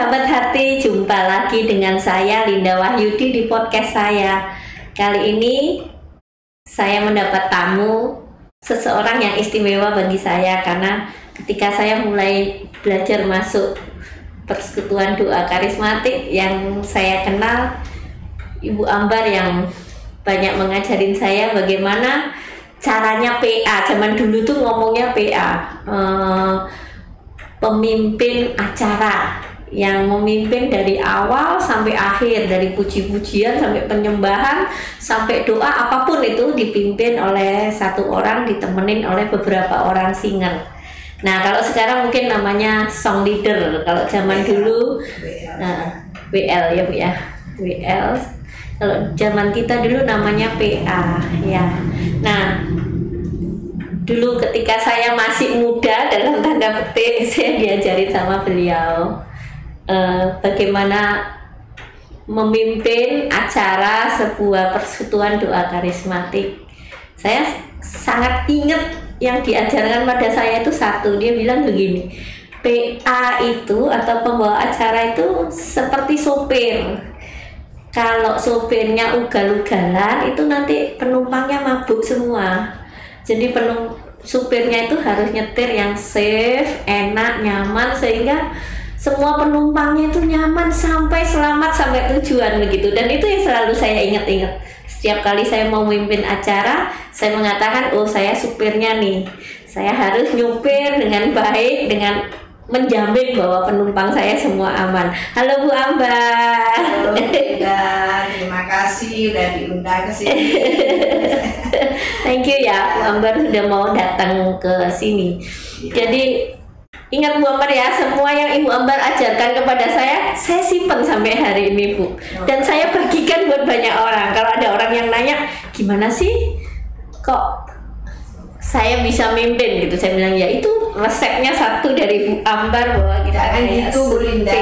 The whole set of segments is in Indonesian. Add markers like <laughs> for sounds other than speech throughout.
sahabat hati, jumpa lagi dengan saya Linda Wahyudi di podcast saya. Kali ini saya mendapat tamu seseorang yang istimewa bagi saya karena ketika saya mulai belajar masuk persekutuan doa karismatik yang saya kenal Ibu Ambar yang banyak mengajarin saya bagaimana caranya PA. Zaman dulu tuh ngomongnya PA. Eh, pemimpin acara yang memimpin dari awal sampai akhir dari puji-pujian sampai penyembahan sampai doa apa pun itu dipimpin oleh satu orang ditemenin oleh beberapa orang singer. Nah kalau sekarang mungkin namanya song leader kalau zaman dulu. Nah, WL ya bu ya. WL kalau zaman kita dulu namanya PA ya. Nah dulu ketika saya masih muda dalam tanda petik <laughs> saya diajarin sama beliau uh, bagaimana memimpin acara sebuah persekutuan doa karismatik. Saya sangat ingat yang diajarkan pada saya itu satu, dia bilang begini, PA itu atau pembawa acara itu seperti sopir. Kalau sopirnya ugal-ugalan itu nanti penumpangnya mabuk semua. Jadi penum supirnya itu harus nyetir yang safe, enak, nyaman sehingga semua penumpangnya itu nyaman sampai selamat sampai tujuan begitu dan itu yang selalu saya ingat-ingat setiap kali saya mau memimpin acara saya mengatakan oh saya supirnya nih saya harus nyupir dengan baik dengan menjamin bahwa penumpang saya semua aman. Halo Bu Ambar. Halo <laughs> terima kasih udah diundang ke sini. Thank you ya Bu Ambar sudah mau datang ke sini. Ya. Jadi Ingat Bu Ambar ya, semua yang Ibu Ambar ajarkan kepada saya, saya simpan sampai hari ini Bu. Dan saya bagikan buat banyak orang. Kalau ada orang yang nanya, gimana sih kok saya bisa mimpin? Gitu saya bilang ya itu resepnya satu dari Bu Ambar bahwa kita kan itu Bu Linda.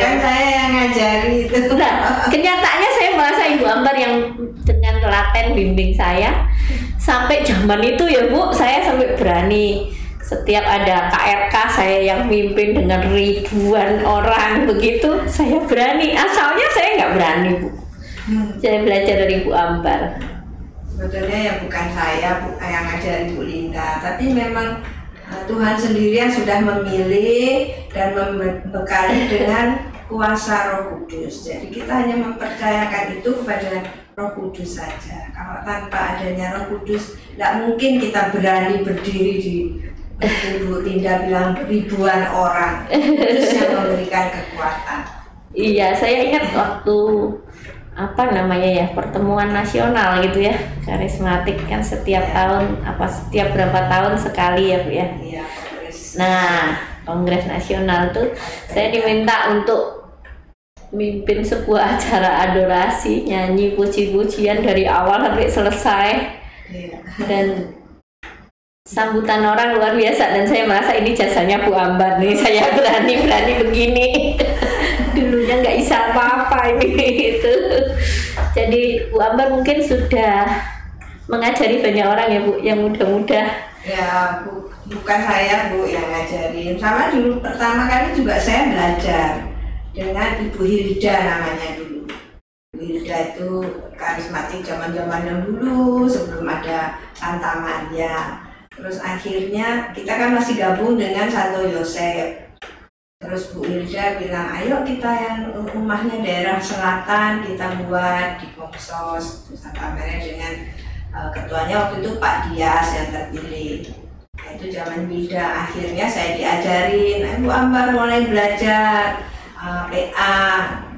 kan saya yang ngajari itu. Nah kenyataannya saya merasa Ibu Ambar yang dengan telaten bimbing saya sampai zaman itu ya Bu saya sampai berani setiap ada KRK saya yang mimpin dengan ribuan orang begitu saya berani. Asalnya saya nggak berani bu. Hmm. saya belajar dari Bu Ambar. Sebetulnya ya bukan saya bu, yang ngajarin Bu Linda. Tapi memang uh, Tuhan sendiri yang sudah memilih dan membekali dengan kuasa Roh Kudus. Jadi kita hanya mempercayakan itu kepada Roh Kudus saja. Kalau tanpa adanya Roh Kudus tidak mungkin kita berani berdiri di Ibu Linda bilang ribuan orang terus yang memberikan kekuatan. Iya, saya ingat waktu apa namanya ya pertemuan nasional gitu ya karismatik kan setiap ya. tahun apa setiap berapa tahun sekali ya bu ya. Iya, Nah kongres nasional tuh saya diminta untuk mimpin sebuah acara adorasi nyanyi puji-pujian dari awal sampai selesai ya. dan sambutan orang luar biasa dan saya merasa ini jasanya Bu Ambar nih. Saya berani berani begini. Dulunya nggak bisa apa-apa ini itu jadi Bu Ambar mungkin sudah mengajari banyak orang ya Bu yang muda-muda. Ya Bu bukan saya Bu yang ngajarin. Sama dulu pertama kali juga saya belajar dengan Ibu Hilda namanya dulu. Ibu Hilda itu karismatik zaman zaman yang dulu sebelum ada Santa Maria Terus akhirnya kita kan masih gabung dengan Santo Yosef. Terus Bu Ilja bilang, ayo kita yang rumahnya daerah selatan kita buat di Komsos, Santa Maria dengan uh, ketuanya waktu itu Pak Dias yang terpilih. Nah, itu zaman Bilda. Akhirnya saya diajarin, Bu Ambar mulai belajar uh, eh, PA,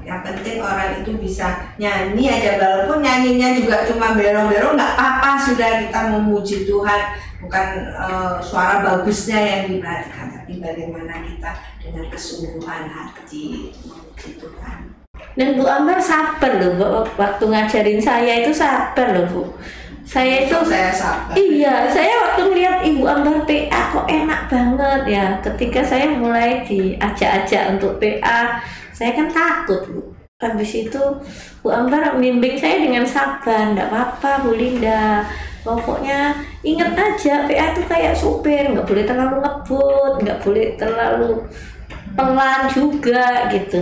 yang penting orang itu bisa nyanyi aja walaupun nyanyinya juga cuma berong-berong nggak apa-apa sudah kita memuji Tuhan bukan uh, suara bagusnya yang diperhatikan tapi bagaimana kita dengan kesungguhan hati memuji Tuhan dan Bu Ambar sabar loh waktu ngajarin saya itu sabar loh Bu. Saya itu saya sabar. Iya saya waktu melihat Ibu Ambar PA kok enak banget. Ya ketika saya mulai diajak-ajak untuk PA saya kan takut bu. Habis itu Bu Ambar bimbing saya dengan sabar. Enggak apa-apa Bu Linda pokoknya inget aja PA itu kayak supir nggak boleh terlalu ngebut nggak boleh terlalu pelan juga gitu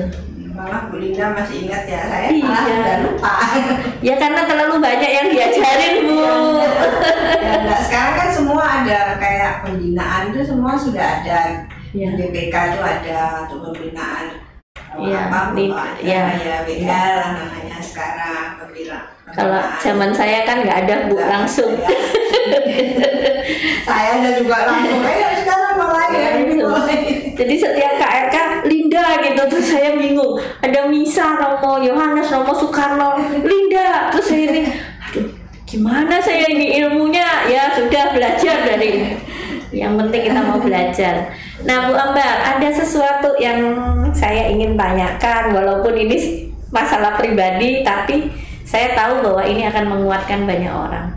malah Bu Linda masih ingat ya saya Iya. malah sudah lupa <laughs> ya karena terlalu banyak yang diajarin bu <laughs> ya, enggak. sekarang kan semua ada kayak pembinaan itu semua sudah ada ya BPK itu ada untuk pembinaan Iya, apa ada iya. ya WL lah namanya sekarang pembina kalau zaman saya kan nggak ada bu langsung <laughs> saya- saya ada juga langsung ayo sekarang mulai ya mulai Jadi setiap KRK Linda gitu terus saya bingung. Ada Misa, Romo Yohanes, Romo Soekarno, Linda. Terus saya ini, aduh, gimana saya ini ilmunya? Ya sudah belajar dari yang penting kita mau belajar. Nah Bu Ambar, ada sesuatu yang saya ingin tanyakan walaupun ini masalah pribadi tapi saya tahu bahwa ini akan menguatkan banyak orang.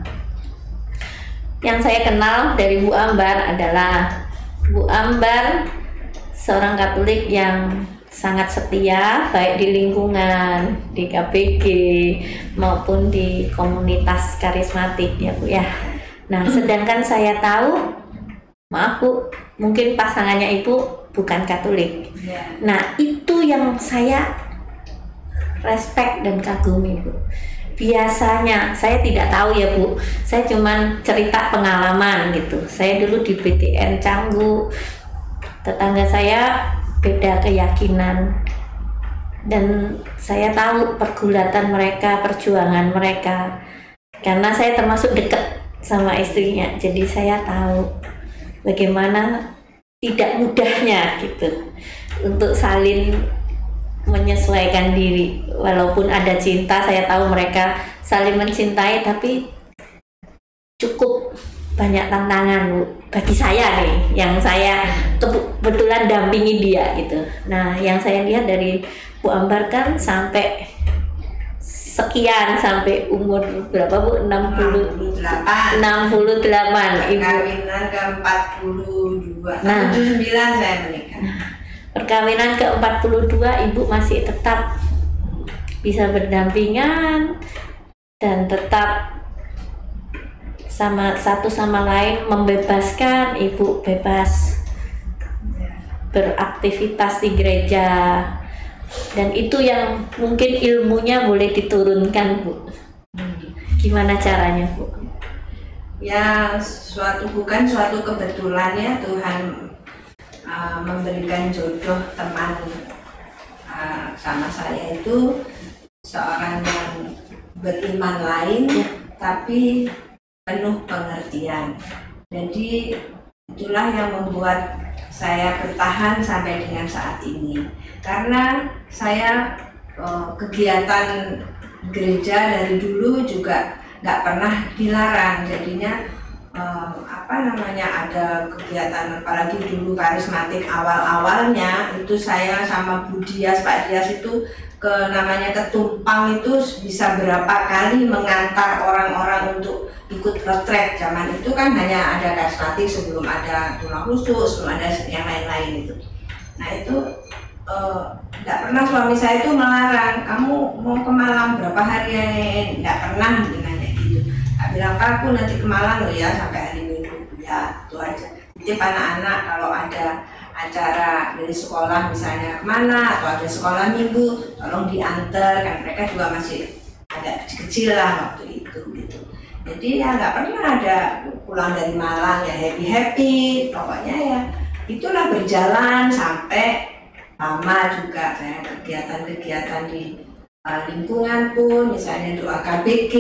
Yang saya kenal dari Bu Ambar adalah Bu Ambar seorang Katolik yang sangat setia baik di lingkungan di KPG maupun di komunitas karismatik ya Bu ya. Nah, sedangkan saya tahu maaf Bu, mungkin pasangannya Ibu bukan Katolik. Ya. Nah, itu yang saya respect dan kagumi, Bu. Biasanya saya tidak tahu ya, Bu. Saya cuman cerita pengalaman gitu. Saya dulu di BTN Canggu. Tetangga saya beda keyakinan dan saya tahu pergulatan mereka, perjuangan mereka. Karena saya termasuk dekat sama istrinya, jadi saya tahu bagaimana tidak mudahnya gitu untuk saling menyesuaikan diri. Walaupun ada cinta saya tahu mereka saling mencintai tapi cukup banyak tantangan Bu. Bagi saya nih yang saya kebetulan dampingi dia gitu. Nah yang saya lihat dari Bu Ambar kan sampai sekian sampai umur berapa Bu? 60 68 68 Ibu Kawinan ke 42 Nah. 79 saya menikah perkawinan ke-42 ibu masih tetap bisa berdampingan dan tetap sama satu sama lain membebaskan ibu bebas beraktivitas di gereja. Dan itu yang mungkin ilmunya boleh diturunkan bu. Gimana caranya bu? Ya suatu bukan suatu kebetulan ya Tuhan uh, memberikan jodoh teman uh, sama saya itu seorang yang beriman lain tapi penuh pengertian. Jadi itulah yang membuat saya bertahan sampai dengan saat ini. Karena saya uh, kegiatan gereja dari dulu juga nggak pernah dilarang. Jadinya eh, apa namanya ada kegiatan apalagi dulu karismatik awal-awalnya itu saya sama Bu Dias Pak Dias itu ke namanya ketumpang itu bisa berapa kali mengantar orang-orang untuk ikut retret zaman itu kan hanya ada karismatik sebelum ada tulang rusuk sebelum ada yang lain-lain itu nah itu eh, nggak pernah suami saya itu melarang kamu mau ke Malang berapa hari ya nggak pernah tak bilang "Pak, aku nanti ke Malang loh ya sampai hari Minggu ya itu aja. Titip anak-anak kalau ada acara dari sekolah misalnya ke mana atau ada sekolah minggu tolong diantar kan mereka juga masih agak kecil-kecil lah waktu itu gitu. Jadi ya nggak pernah ada pulang dari Malang ya happy happy pokoknya ya itulah berjalan sampai lama juga saya kegiatan-kegiatan di uh, lingkungan pun misalnya doa KBG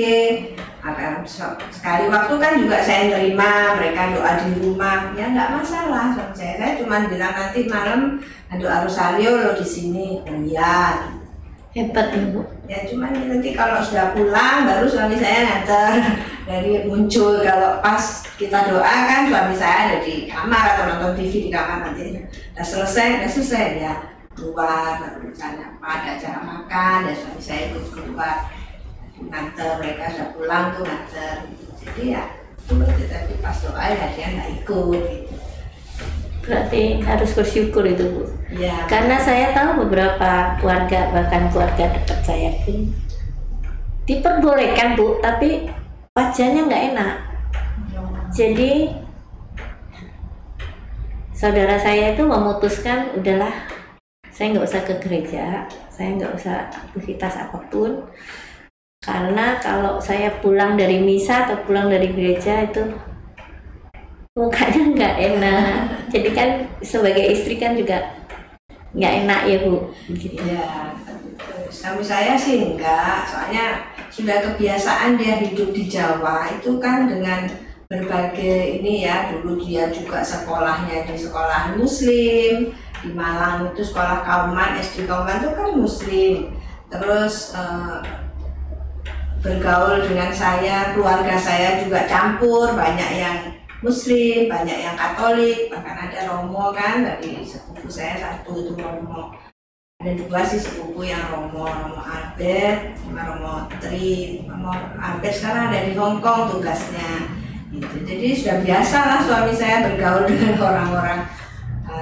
akan se- sekali waktu kan juga saya terima mereka doa di rumah. Ya nggak masalah suami saya. Saya cuma bilang nanti malam doa rosario lo di sini. Oh iya. Hebat ya bu. Ya cuman nanti kalau sudah pulang baru suami saya nganter. Dari muncul kalau pas kita doa kan suami saya ada di kamar atau nonton TV di kamar nanti. Udah selesai udah selesai ya keluar baru misalnya apa ada acara makan ya suami saya ikut keluar. Nganter mereka sudah pulang tuh nganter. Jadi ya itu aja tapi pas doa ya dia nggak ikut. Gitu berarti harus bersyukur itu bu. Ya karena saya tahu beberapa keluarga bahkan keluarga dekat saya pun diperbolehkan bu tapi wajahnya nggak enak. Jadi saudara saya itu memutuskan udahlah saya nggak usah ke gereja saya nggak usah aktivitas apa pun. Karena kalau saya pulang dari misa atau pulang dari gereja itu mukanya nggak enak. Jadi kan sebagai istri kan juga nggak enak ya bu? Gitu. Ya suami saya sih enggak soalnya sudah kebiasaan dia hidup di Jawa. Itu kan dengan berbagai ini ya. Dulu dia juga sekolahnya di sekolah muslim di Malang itu sekolah kauman SD kauman itu kan muslim terus eh, bergaul dengan saya keluarga saya juga campur banyak yang Muslim, banyak yang Katolik, bahkan ada Romo kan dari sepupu saya satu itu Romo. Ada dua sih sepupu yang Romo, Romo Albert, sama Romo Tri, Romo Albert sekarang ada di Hong Kong tugasnya. Gitu. Jadi sudah biasa lah suami saya bergaul <laughs> dengan orang-orang uh,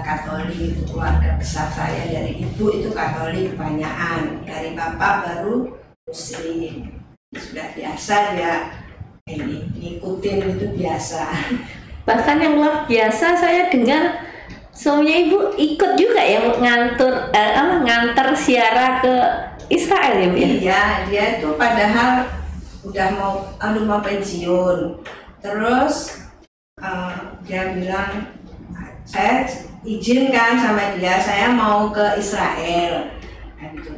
Katolik itu keluarga besar saya dari ibu itu Katolik kebanyakan, dari bapak baru Muslim. Sudah biasa dia ini ngikutin itu biasa <laughs> bahkan yang luar biasa saya dengar suaminya ibu ikut juga ya ngantur eh, apa nganter siara ke Israel ya bu ya? iya dia itu padahal udah mau anu mau pensiun terus uh, dia bilang saya izinkan sama dia saya mau ke Israel. Gitu.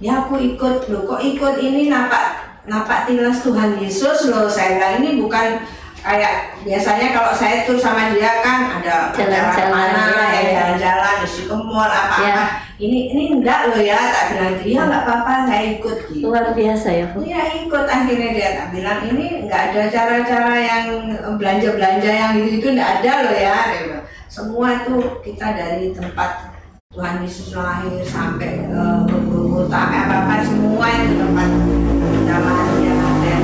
ya aku ikut. Loh kok ikut? Ini nampak nampak tilas Tuhan Yesus. Loh saya bilang ini bukan kayak biasanya kalau saya tuh sama dia kan ada Jalan-jalan, mana ya, ya ya. jalan-jalan isi ke mall apa apa Ya. ini ini enggak loh ya. Tak bilang dia nggak apa-apa saya ikut. Gitu. Luar biasa ya bu. Iya ikut. Akhirnya dia tak bilang ini nggak ada cara-cara yang belanja-belanja yang itu itu nggak ada loh ya semua itu kita dari tempat Tuhan Yesus lahir sampai ke Golgota apa semua itu tempat namanya ada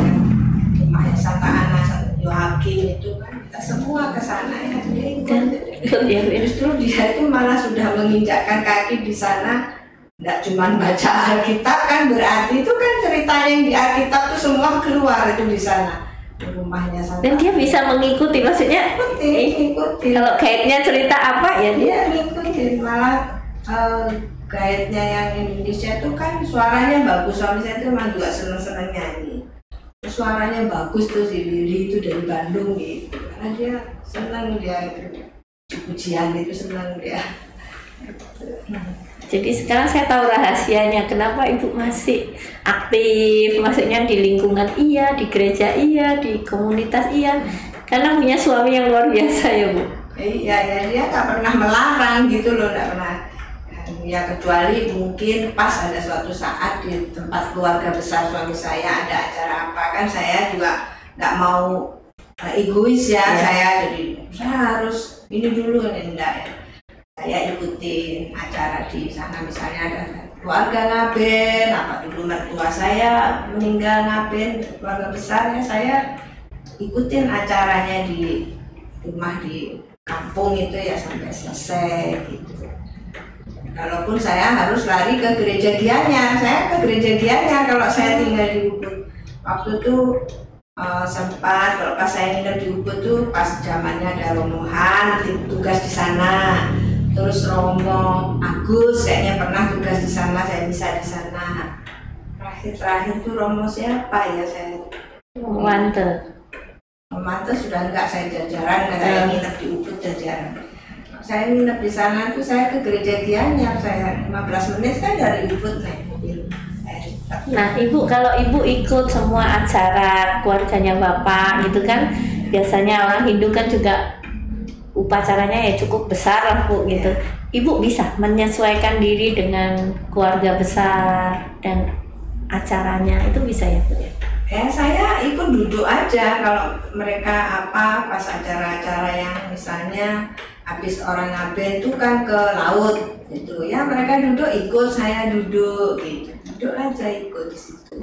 rumahnya Santa Ana Yohakim itu kan kita semua ke sana ya ikut. ikut ya? Justru dia itu malah sudah menginjakkan kaki di sana tidak cuma baca Alkitab kan berarti itu kan cerita yang di Alkitab tuh semua keluar itu di sana rumahnya Santa dan dia bisa mengikuti maksudnya ikuti ikuti. kalau kaitnya cerita apa ya dia dia ngikutin. Malah eh, guide-nya yang Indonesia itu kan suaranya bagus. Suami saya itu memang juga seneng-seneng nyanyi. Suaranya bagus tuh si Willy itu dari Bandung gitu. Karena dia seneng dia itu pujian itu seneng dia jadi sekarang saya tahu rahasianya kenapa ibu masih aktif maksudnya di lingkungan iya di gereja iya di komunitas iya karena punya suami yang luar biasa ya bu Iya, ya dia nggak pernah melarang gitu loh, nggak pernah. Ya kecuali mungkin pas ada suatu saat di tempat keluarga besar suami saya ada acara apa kan saya juga nggak mau egois ya, Iya. saya jadi saya harus ini dulu enggak ya. Saya ikutin acara di sana misalnya ada keluarga ngaben, apa dulu mertua saya meninggal ngaben keluarga besarnya saya ikutin acaranya di rumah di kampung itu ya sampai selesai gitu. Kalaupun saya harus lari ke gereja Gianyar, saya ke gereja Gianyar kalau saya tinggal di Ubud. Waktu itu eh, sempat kalau pas saya nginep di Ubud tuh pas zamannya ada rombongan tugas di sana. Terus Romo Agus kayaknya pernah tugas di sana, saya bisa di sana. Terakhir-terakhir tuh Romo siapa ya saya Wante Mantap sudah enggak saya jajaran, enggak saya nginep di Ubud jajaran. Saya nginep di sana tuh saya ke gereja Gianyar, saya 15 menit kan dari Ubud naik mobil. Nah, Ibu kalau Ibu ikut semua acara keluarganya Bapak gitu kan, biasanya orang Hindu kan juga upacaranya ya cukup besar lah Bu gitu. Ibu bisa menyesuaikan diri dengan keluarga besar dan acaranya itu bisa ya Bu ya? Ya saya ikut duduk aja kalau mereka apa pas acara-acara yang misalnya habis orang ngaben tuh kan ke laut gitu ya mereka duduk ikut saya duduk gitu duduk aja ikut di situ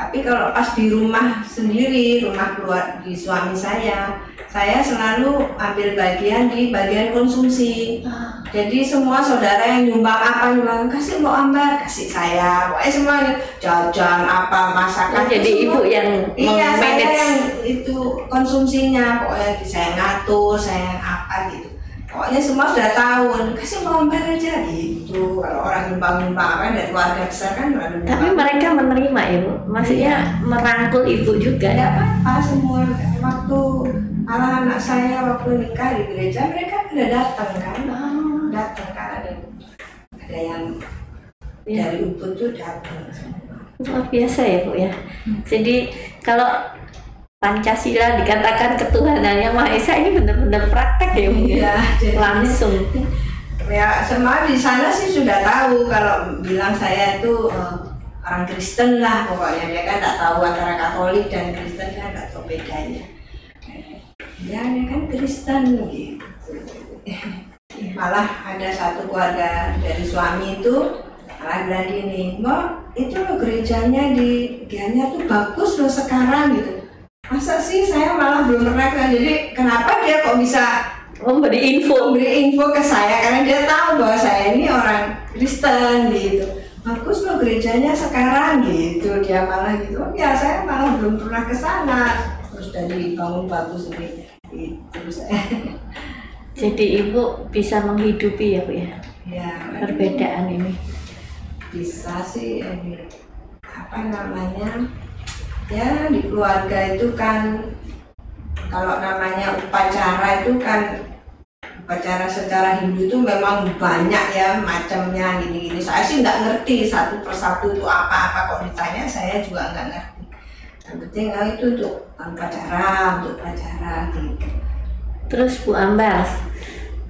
tapi kalau pas di rumah sendiri rumah keluar di suami saya saya selalu ambil bagian di bagian konsumsi. Jadi semua saudara yang nyumbang apa nyumbang kasih mau ambar kasih saya. Pokoknya semuanya jajan apa masakan Oh, jadi semua. Ibu yang Iya, saya yang itu konsumsinya. Pokoknya saya ngatur, saya yang apa gitu. Pokoknya semua sudah tahu, kasih mau bayar aja gitu. Kalau orang numpang-numpang apa dari keluarga besar kan pernah Tapi mereka menerima ya bu, maksudnya merangkul ibu juga. ya apa semua. Waktu malah anak saya waktu nikah di gereja mereka pada datang kan? Oh, datang kan? Ada ada yang Iya. dari Ubud tuh datang luar biasa ya bu ya. Jadi kalau Pancasila dikatakan ketuhanannya. Maha Esa ini benar-benar praktek ya bu. Ya. Iya, Langsung. ya semua di sana sih sudah tahu kalau bilang saya itu eh, orang Kristen lah pokoknya. Dia kan nggak tahu antara Katolik dan Kristen kan nggak tahu bedanya. Ya dia kan Kristen gitu. Malah ada satu keluarga dari suami itu malah bilang gini itu loh gerejanya di Gianyar tuh bagus loh sekarang gitu masa sih saya malah belum pernah ke jadi kenapa dia kok bisa Memberi info. memberi info ke saya? Karena dia tahu bahwa saya ini orang Kristen gitu. Bagus loh gerejanya sekarang gitu dia malah gitu. "Oh, ya saya malah belum pernah ke sana. Terus dari bangun bagus ini itu saya. Jadi ibu bisa menghidupi ya bu ya? Ya perbedaan ini. bisa sih ini apa namanya ya di keluarga itu kan kalau namanya upacara itu kan upacara secara Hindu itu memang banyak ya macamnya gini-gini. Saya sih nggak ngerti satu persatu itu apa-apa. Kalau ditanya saya juga nggak ngerti. Yang penting oh, itu untuk upacara untuk upacara gitu. Terus Bu Ambar,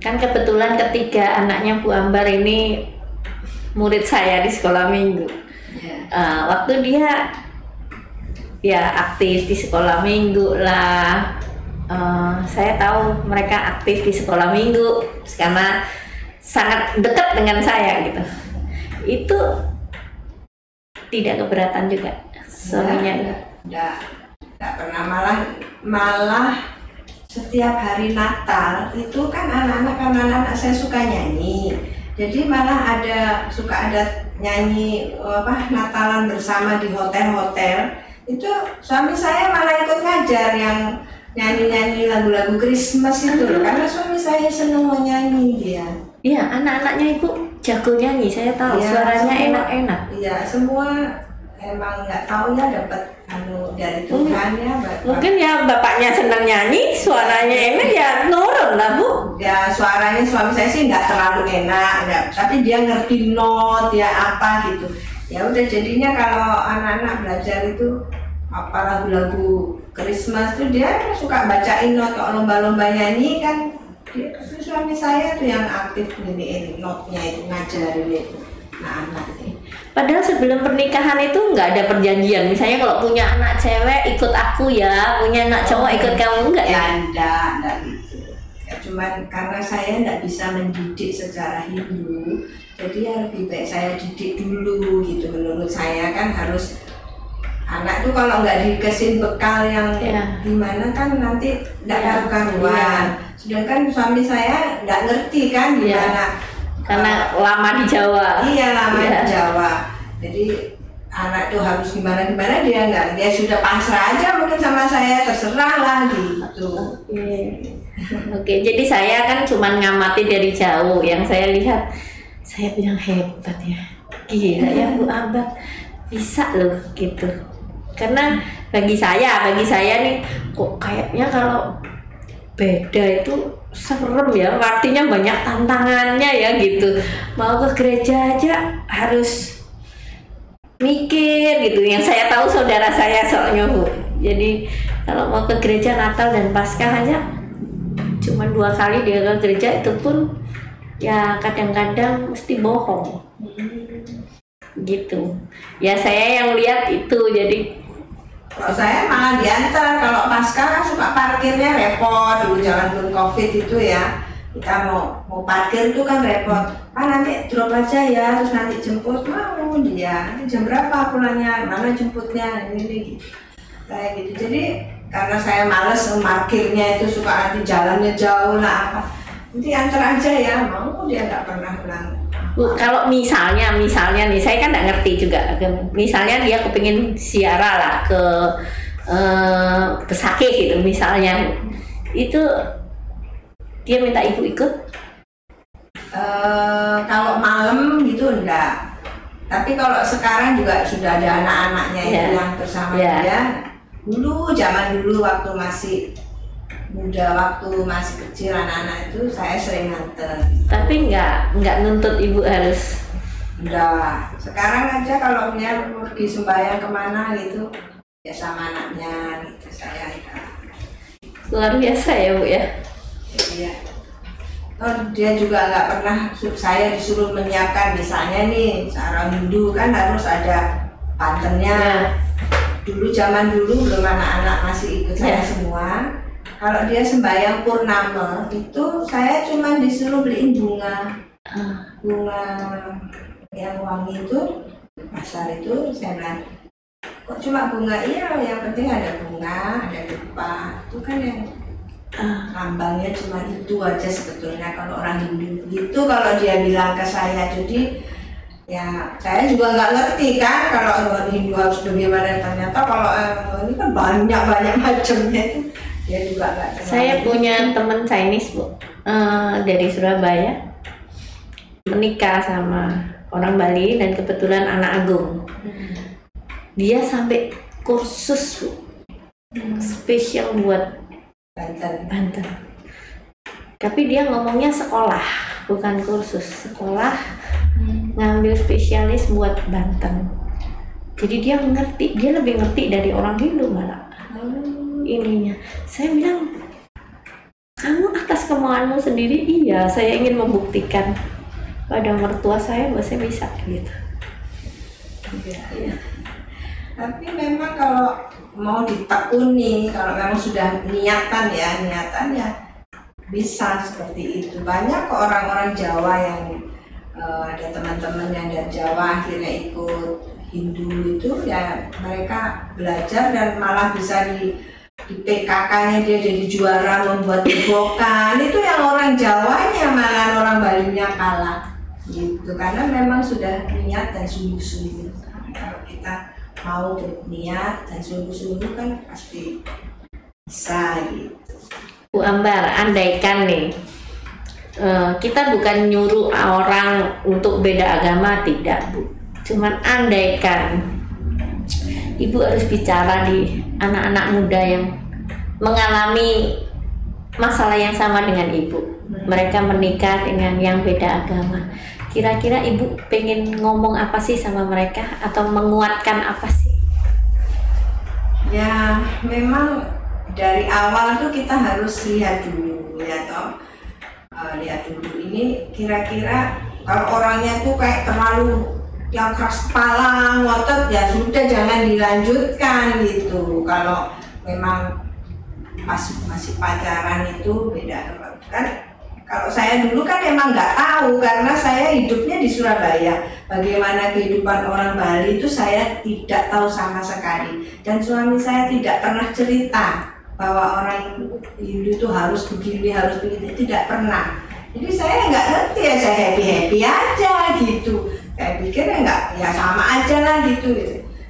kan kebetulan ketiga anaknya Bu Ambar ini murid saya di sekolah minggu. ya. Eh, waktu dia ya aktif di sekolah minggu lah, eh, saya tahu mereka aktif di sekolah minggu karena sangat dekat dengan saya gitu. Itu tidak keberatan juga suaminya. Enggak, enggak pernah malah malah setiap hari Natal itu kan anak-anak kan anak-anak saya suka nyanyi. Jadi malah ada suka ada nyanyi apa Natalan bersama di hotel-hotel. Itu suami saya malah ikut ngajar yang nyanyi-nyanyi lagu-lagu Christmas itu loh. Karena suami saya seneng mau nyanyi dia. Iya, anak-anaknya ibu jago nyanyi, saya tahu Iya, suaranya enak-enak. Iya, semua emang nggak tahu ya dapat anu dari Tuhan ya. Bapak. Mungkin ya bapaknya senang nyanyi, suaranya enak ya nurun lah bu. ya suaranya suami saya sih nggak terlalu enak nggak- tapi dia ngerti not ya apa gitu ya udah jadinya kalau anak-anak belajar itu apa lagu-lagu Christmas tuh dia suka bacain not kalau lomba-lomba nyanyi kan. Dia, suami saya tuh yang aktif ini notnya itu ngajarin itu nah anak sih Padahal sebelum pernikahan itu nggak ada perjanjian. Misalnya kalau punya anak cewek ikut aku ya, punya anak cowok ikut kamu enggak ya? enggak enggak gitu. Ya, cuman karena saya enggak bisa mendidik secara Hindu jadi ya lebih baik saya didik dulu gitu. Menurut saya kan harus anak tuh kalau nggak dikasih bekal yang Iya. gimana kan nanti enggak Iya. karu-karuan sedangkan suami saya nggak ngerti kan Iya. gimana Karena lama di Jawa. iya lama Iya. di Jawa jadi anak tuh harus gimana gimana dia nggak dia sudah pasrah aja mungkin sama saya terserah lah gitu Oke. Oke, jadi saya kan cuma ngamati dari jauh. Yang saya lihat, saya bilang hebat ya. Gila ya Bu Abad, bisa loh gitu. Karena bagi saya, bagi saya nih, kok kayaknya kalau beda itu serem ya. Artinya banyak tantangannya ya gitu. Mau ke gereja aja harus mikir gitu. Yang saya tahu saudara saya soalnya Bu. Jadi kalau mau ke gereja Natal dan Paskah aja cuma dua kali dia ke gereja itu pun ya kadang-kadang mesti bohong gitu ya saya yang lihat itu jadi Kalau saya malah diantar, kalau pasca kan suka parkirnya repot dulu jalan belum covid itu ya. Kita mau mau parkir itu kan repot. Ah nanti drop aja ya, terus nanti jemput mau dia. Jam berapa pulangnya? Mana jemputnya? Ini, ini. Kayak gitu. Jadi karena saya males parkirnya itu suka nanti jalannya jauh lah apa. Nanti antar aja ya, mau dia nggak pernah bilang. Kalau misalnya misalnya nih saya kan nggak ngerti juga. Misalnya dia kepingin siara lah ke eh, ke Sake gitu misalnya. Itu dia minta ibu ikut? Eh, kalau malam gitu enggak. Tapi kalau sekarang juga sudah ada anak-anaknya Ya. yang bersama Ya. dia. Dulu zaman dulu waktu masih muda waktu masih kecil anak-anak itu saya sering nganter Tapi nggak nggak nuntut ibu harus udah sekarang aja kalau dia pergi sembahyang ke mana gitu ya sama anaknya gitu saya enggak. luar biasa ya bu ya. Iya. Oh, dia juga nggak pernah saya disuruh menyiapkan misalnya nih seorang Hindu kan harus ada pantennya. Ya. Dulu zaman dulu belum anak-anak masih ikut saya Ya. semua. Kalau dia sembahyang purnama itu saya cuma disuruh beliin bunga, bunga yang wangi itu pasar itu saya bilang kok cuma bunga? Iya yang penting ada bunga ada dupa itu kan yang lambangnya cuma itu aja sebetulnya kalau orang Hindu. Gitu kalau dia bilang ke saya jadi ya saya juga nggak ngerti kan kalau orang Hindu harus bagaimana. Ternyata kalau eh, ini kan banyak banyak macamnya. itu dia juga nggak Saya punya teman Chinese bu. Eh, dari Surabaya. Menikah sama orang Bali dan kebetulan anak agung. Dia sampai kursus bu. Spesial buat Banten. Banten. Tapi dia ngomongnya sekolah, bukan kursus. Sekolah ngambil spesialis buat Banten. Jadi dia ngerti, dia lebih ngerti dari orang Hindu malah ininya. Saya bilang, kamu atas kemauanmu sendiri, iya. Saya ingin membuktikan pada mertua saya bahwa saya bisa gitu. Iya. Tapi memang kalau mau ditekuni, kalau memang sudah niatan ya, niatan ya bisa seperti itu. Banyak kok orang-orang Jawa yang eh, ada teman-teman yang dari Jawa akhirnya ikut Hindu itu ya mereka belajar dan malah bisa di di PKK-nya dia jadi juara membuat bokan itu yang orang Jawanya malah orang Balinya kalah. Gitu karena memang sudah niat dan sungguh-sungguh. Kalau kita mau berniat dan sungguh-sungguh kan pasti bisa gitu. Bu Ambar, andaikan nih eh, kita bukan nyuruh orang untuk beda agama tidak bu, cuman andaikan ibu harus bicara di anak-anak muda yang mengalami masalah yang sama dengan ibu, mereka menikah dengan yang beda agama. Kira-kira ibu pengen ngomong apa sih sama mereka? Atau menguatkan apa sih? ya memang dari awal tuh kita harus lihat dulu ya toh. Eh, lihat dulu. Ini kira-kira kalau orangnya tuh kayak terlalu yang keras kepala ngotot ya sudah jangan dilanjutkan gitu. Kalau memang masih masih pacaran itu beda kan? Kalau saya dulu kan emang nggak tahu karena saya hidupnya di Surabaya. Bagaimana kehidupan orang Bali itu saya tidak tahu sama sekali. Dan suami saya tidak pernah cerita bahwa orang Hindu itu harus begini harus begitu tidak pernah. Jadi saya nggak ngerti ya saya happy happy aja gitu saya pikir ya nggak ya sama aja lah gitu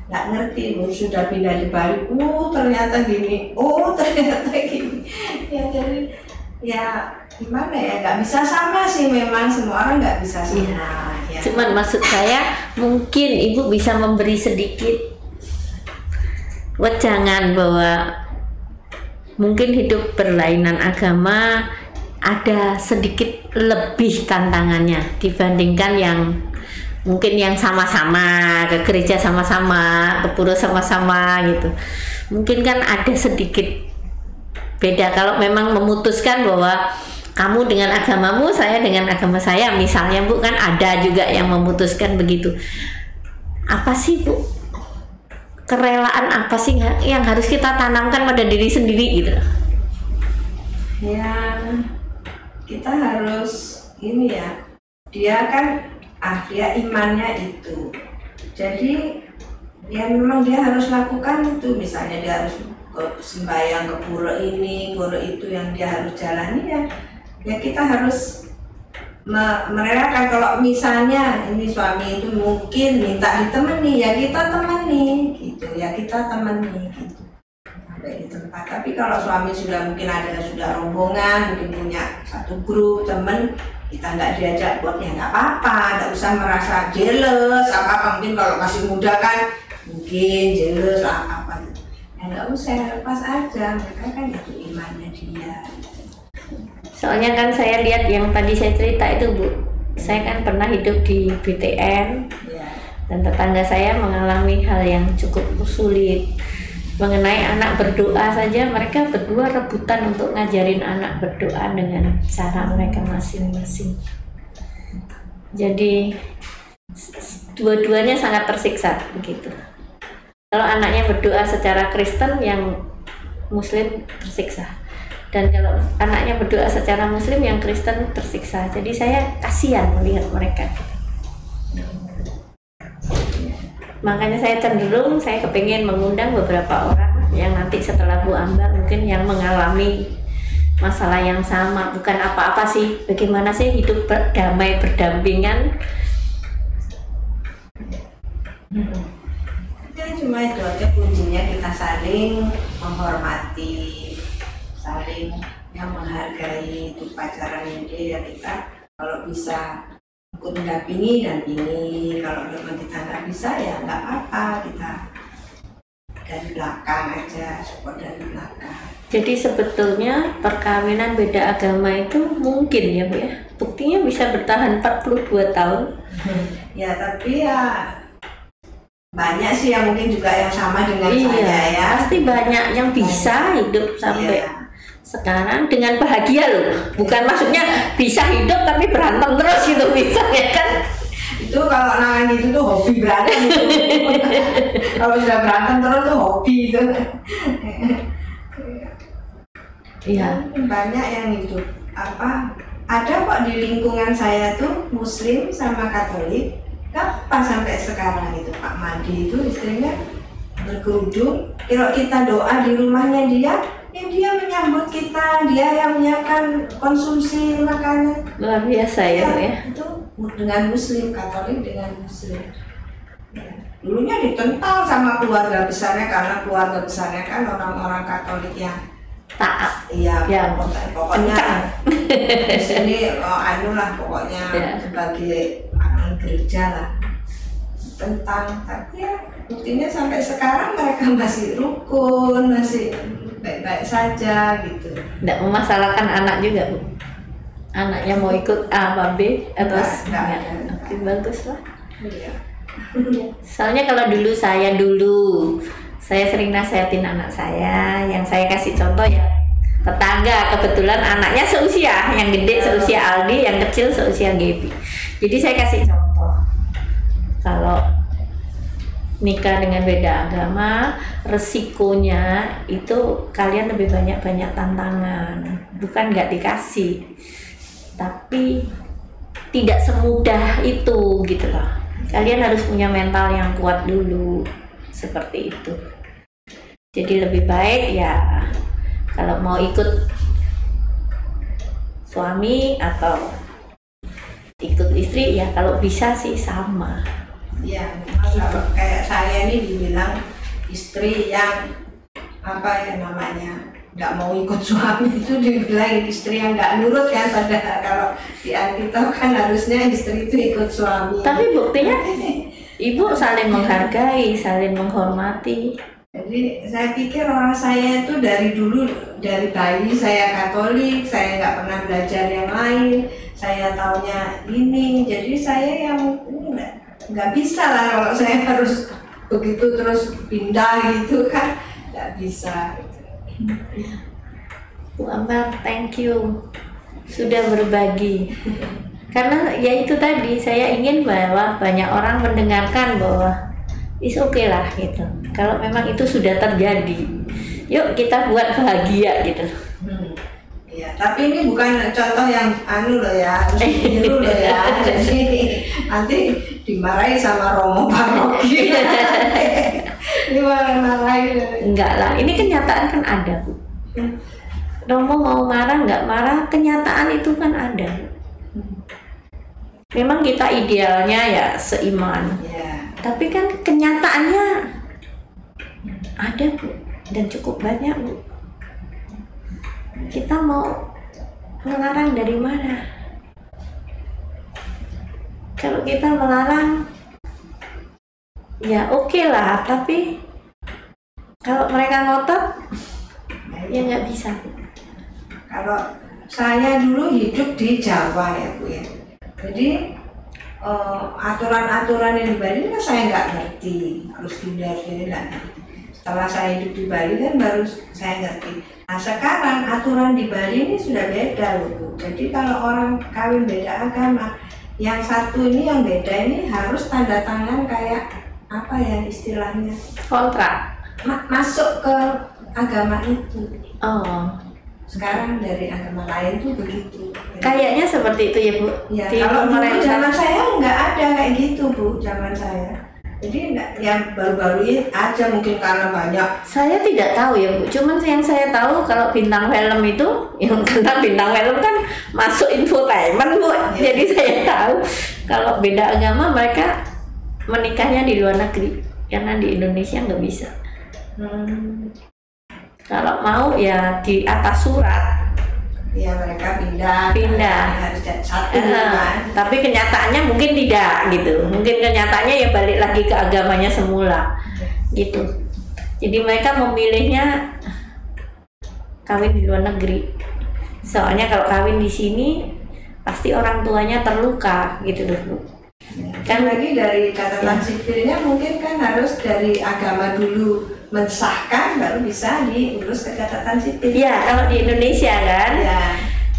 nggak ngerti baru sudah pindah di Bali. Oh ternyata gini. Oh <laughs> ternyata gini. Ya jadi ya gimana ya nggak bisa sama sih memang. Semua orang nggak bisa sama ya. Cuman maksud saya mungkin ibu bisa memberi sedikit wejangan bahwa mungkin hidup berlainan agama ada sedikit lebih tantangannya dibandingkan yang mungkin yang sama-sama ke gereja sama-sama ke pura sama-sama gitu. Mungkin kan ada sedikit beda. Kalau memang memutuskan bahwa kamu dengan agamamu saya dengan agama saya misalnya bu kan ada juga yang memutuskan begitu. Apa sih bu? Kerelaan apa sih yang harus kita tanamkan pada diri sendiri gitu? Ya kita harus ini ya. Dia kan dia imannya itu. Jadi ya memang dia harus lakukan itu. Misalnya dia harus sembahyang ke pura ini pura itu yang dia harus jalani ya ya kita harus me- merelakan. Kalau misalnya ini suami itu mungkin minta ditemani ya kita temani gitu. Ya kita temani gitu. Sampai di tempat. Tapi kalau suami sudah mungkin ada sudah rombongan mungkin punya satu grup temen kita nggak diajak pun ya nggak apa-apa nggak usah merasa jealous apa apa mungkin kalau masih muda kan mungkin jealous apa apa ya nggak usah lepas aja. Mereka kan itu imannya dia. Soalnya kan saya lihat yang tadi saya cerita itu Bu, saya kan pernah hidup di BTN ya dan tetangga saya mengalami hal yang cukup sulit mengenai anak berdoa saja mereka berdua rebutan untuk ngajarin anak berdoa dengan cara mereka masing-masing. Jadi dua-duanya sangat tersiksa begitu. Kalau anaknya berdoa secara Kristen yang Muslim tersiksa. Dan kalau anaknya berdoa secara Muslim yang Kristen tersiksa. Jadi saya kasihan melihat mereka makanya saya cenderung saya kepingin mengundang beberapa orang yang nanti setelah Bu Ambar mungkin yang mengalami masalah yang sama. Bukan apa-apa sih bagaimana sih hidup berdamai berdampingan? Ya cuma itu aja kuncinya kita saling menghormati, saling yang menghargai itu pacarannya dia ya kita. Kalau bisa ikut mendampingi dan ini kalau memang kita nggak bisa ya nggak apa-apa. Kita dari belakang aja support dari belakang. Jadi sebetulnya perkawinan beda agama itu mungkin ya Bu ya? Buktinya bisa bertahan 42 tahun. <laughs> Ya tapi ya banyak sih yang mungkin juga yang sama dengan saya iya ya. pasti banyak yang bisa hidup sampai Iya. Sekarang dengan bahagia loh. Bukan maksudnya bisa hidup tapi berantem terus gitu misalnya kan? Itu kalau nangan itu tuh hobi berantem itu. kalau sudah berantem terus tuh hobi itu. Iya. Banyak yang itu. Apa? Ada kok di lingkungan saya tuh muslim sama katolik. Apa sampai sekarang itu Pak Madi itu istrinya berkerudung? Kalau kita doa di rumahnya dia ya dia menyambut kita dia yang menyiapkan konsumsi makanan luar biasa ya ya itu dengan muslim katolik dengan muslim Ya. dulunya ditentang sama keluarga besarnya karena keluarga besarnya kan orang-orang katolik yang taat iya Ya. pokoknya, pokoknya di sini oh, anu lah pokoknya Ya. sebagai anak gereja lah tentang tapi ya buktinya sampai sekarang mereka masih rukun masih baik-baik saja gitu tidak memasalahkan anak juga Bu anaknya mau ikut A apa B atau Enggak, enggak. Enggak. Oke, bagus lah Iya. Soalnya kalau dulu saya dulu saya sering nasihatin anak saya, yang saya kasih contoh ya tetangga kebetulan anaknya seusia, yang gede seusia Aldi, yang kecil seusia Gaby. Jadi saya kasih contoh kalau nikah dengan beda agama resikonya itu kalian lebih banyak banyak tantangan. Bukan nggak dikasih tapi tidak semudah itu gitu loh. Kalian harus punya mental yang kuat dulu seperti itu. Jadi lebih baik ya kalau mau ikut suami atau ikut istri ya kalau bisa sih sama Iya, kalau kayak saya ini dibilang istri yang apa ya namanya nggak mau ikut suami <laughs> itu dibilang istri yang nggak nurut kan padahal kalau di Alkitab kan harusnya istri itu ikut suami. tapi buktinya <laughs> ibu saling menghargai saling menghormati Jadi saya pikir orang saya itu dari dulu dari bayi saya Katolik, saya nggak pernah belajar yang lain, saya taunya ini, jadi saya yang ini nggak bisa lah kalau saya <laughs> harus begitu terus pindah gitu kan nggak bisa. Bu thank you sudah berbagi karena ya itu tadi saya ingin bahwa banyak orang mendengarkan bahwa is oke lah gitu kalau memang itu sudah terjadi yuk kita buat bahagia gitu Hmm. Iya, tapi ini bukan contoh yang anu loh ya, harus <laughs> ditiru loh ya. Jadi nanti dimarahi sama Romo Paroki. ini malah marahin. enggak lah ini kenyataan kan ada Bu. Romo mau marah nggak marah kenyataan itu kan ada. Memang kita idealnya ya seiman. Ya. tapi kan kenyataannya ada bu. Dan cukup banyak bu. Kita mau melarang dari mana kalau kita melarang ya oke lah tapi kalau mereka ngotot ya nggak bisa Kalau saya dulu hidup di Jawa ya Bu ya. Jadi eh, aturan-aturan yang di Bali kan saya nggak ngerti harus gini nggak ngerti. Setelah saya hidup di Bali kan baru saya ngerti. Nah sekarang aturan di Bali ini sudah beda loh Bu. Jadi kalau orang kawin beda agama, yang satu ini yang beda ini harus tanda tangan kayak apa ya istilahnya? Kontrak. Ma- masuk ke agama itu. oh. Sekarang dari agama lain tuh begitu. Kayaknya seperti itu ya bu. Ya Di kalau dulu zaman saya nggak ada kayak gitu bu zaman saya jadi yang baru-baru ini aja mungkin karena banyak. Saya tidak tahu ya bu. Cuman yang saya tahu kalau bintang film itu yang <laughs> tentang bintang film kan masuk infotainment bu. Ya. jadi saya tahu kalau beda agama mereka menikahnya di luar negeri karena di Indonesia nggak bisa. Hmm, kalau mau ya di atas surat ya mereka pindah. Pindah. harus satu Eh, kan. Tapi kenyataannya mungkin tidak gitu. Mungkin kenyataannya ya balik lagi ke agamanya semula. Gitu. Jadi mereka memilihnya kawin di luar negeri. Soalnya kalau kawin di sini pasti orang tuanya terluka gitu loh Bu. kan lagi dari catatan Ya. sipilnya mungkin kan harus dari agama dulu mensahkan baru bisa diurus ke catatan sipil ya kalau di Indonesia kan ya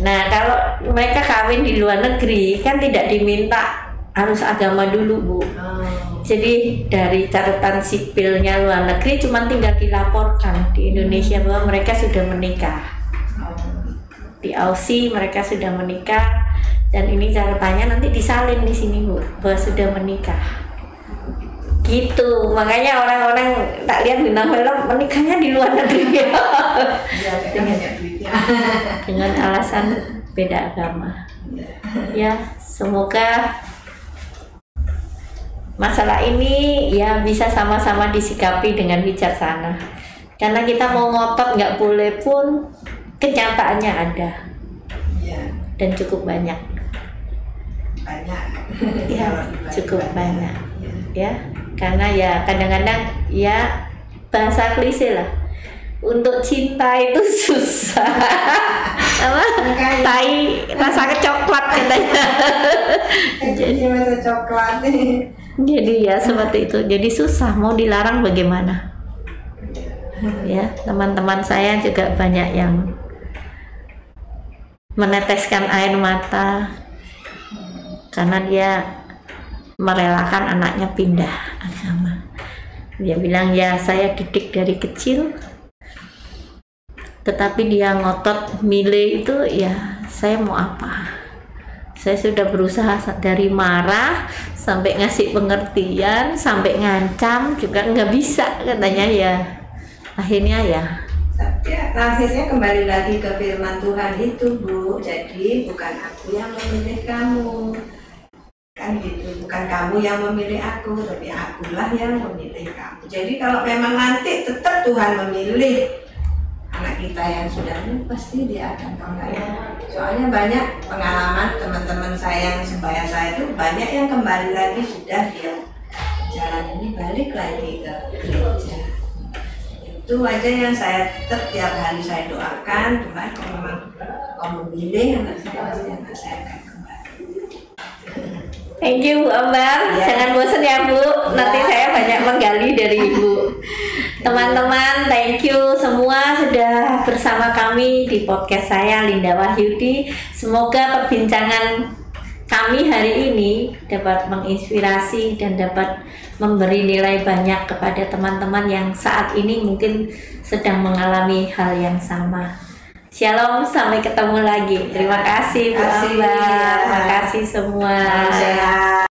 nah kalau mereka kawin di luar negeri kan tidak diminta harus agama dulu bu Oh. Jadi dari catatan sipilnya luar negeri cuma tinggal dilaporkan di Indonesia bahwa mereka sudah menikah. Oh. Di Aussie mereka sudah menikah dan ini catatannya nanti disalin di sini Bu bahwa sudah menikah. Gitu. Makanya orang-orang tak lihat bintang film menikahnya di luar negeri <laughs> Iya, banyak duitnya. <laughs> dengan alasan beda agama. Ya, semoga masalah ini ya bisa sama-sama disikapi dengan bijaksana. Karena kita mau ngotot nggak boleh pun kenyataannya ada Iya, dan cukup banyak banyak. ya Kalau dibagi cukup banyak Iya. ya karena ya kadang-kadang ya bahasa klise lah. Untuk cinta itu <laughs> susah. Apa? Tai rasa coklat katanya. Jadi masa coklat. Nih. jadi ya seperti itu. Jadi susah mau dilarang bagaimana. Ya teman-teman saya juga banyak yang meneteskan air mata. Karena dia merelakan anaknya pindah agama. Dia bilang ya saya didik dari kecil. Tetapi dia ngotot milih itu ya saya mau apa? Saya sudah berusaha sa- dari marah sampai ngasih pengertian sampai ngancam juga nggak bisa katanya ya. Akhirnya ya. Ya, akhirnya kembali lagi ke firman Tuhan itu, Bu. Jadi bukan aku yang memilih kamu. Kan gitu, bukan kamu yang memilih aku, tapi akulah yang memilih kamu. Jadi kalau memang nanti tetap Tuhan memilih anak kita yang sudah ini pasti dia akan kembali. Soalnya banyak pengalaman teman-teman saya yang sebaya saya itu banyak yang kembali lagi sudah dia jalan ini balik lagi ke gereja itu aja yang saya tetap tiap hari saya doakan Tuhan kalau memang kau memilih anak saya pasti anak saya akan kembali Thank you Bu Ambar. Ya. Jangan bosan ya Bu. Nanti Ya. saya banyak menggali dari Ibu. Teman-teman, thank you semua sudah bersama kami di podcast saya Linda Wahyudi. Semoga perbincangan kami hari ini dapat menginspirasi dan dapat memberi nilai banyak kepada teman-teman yang saat ini mungkin sedang mengalami hal yang sama. Shalom, sampai ketemu lagi. Terima kasih Bu Terima kasih. Ambar. Terima kasih semua. Salam sehat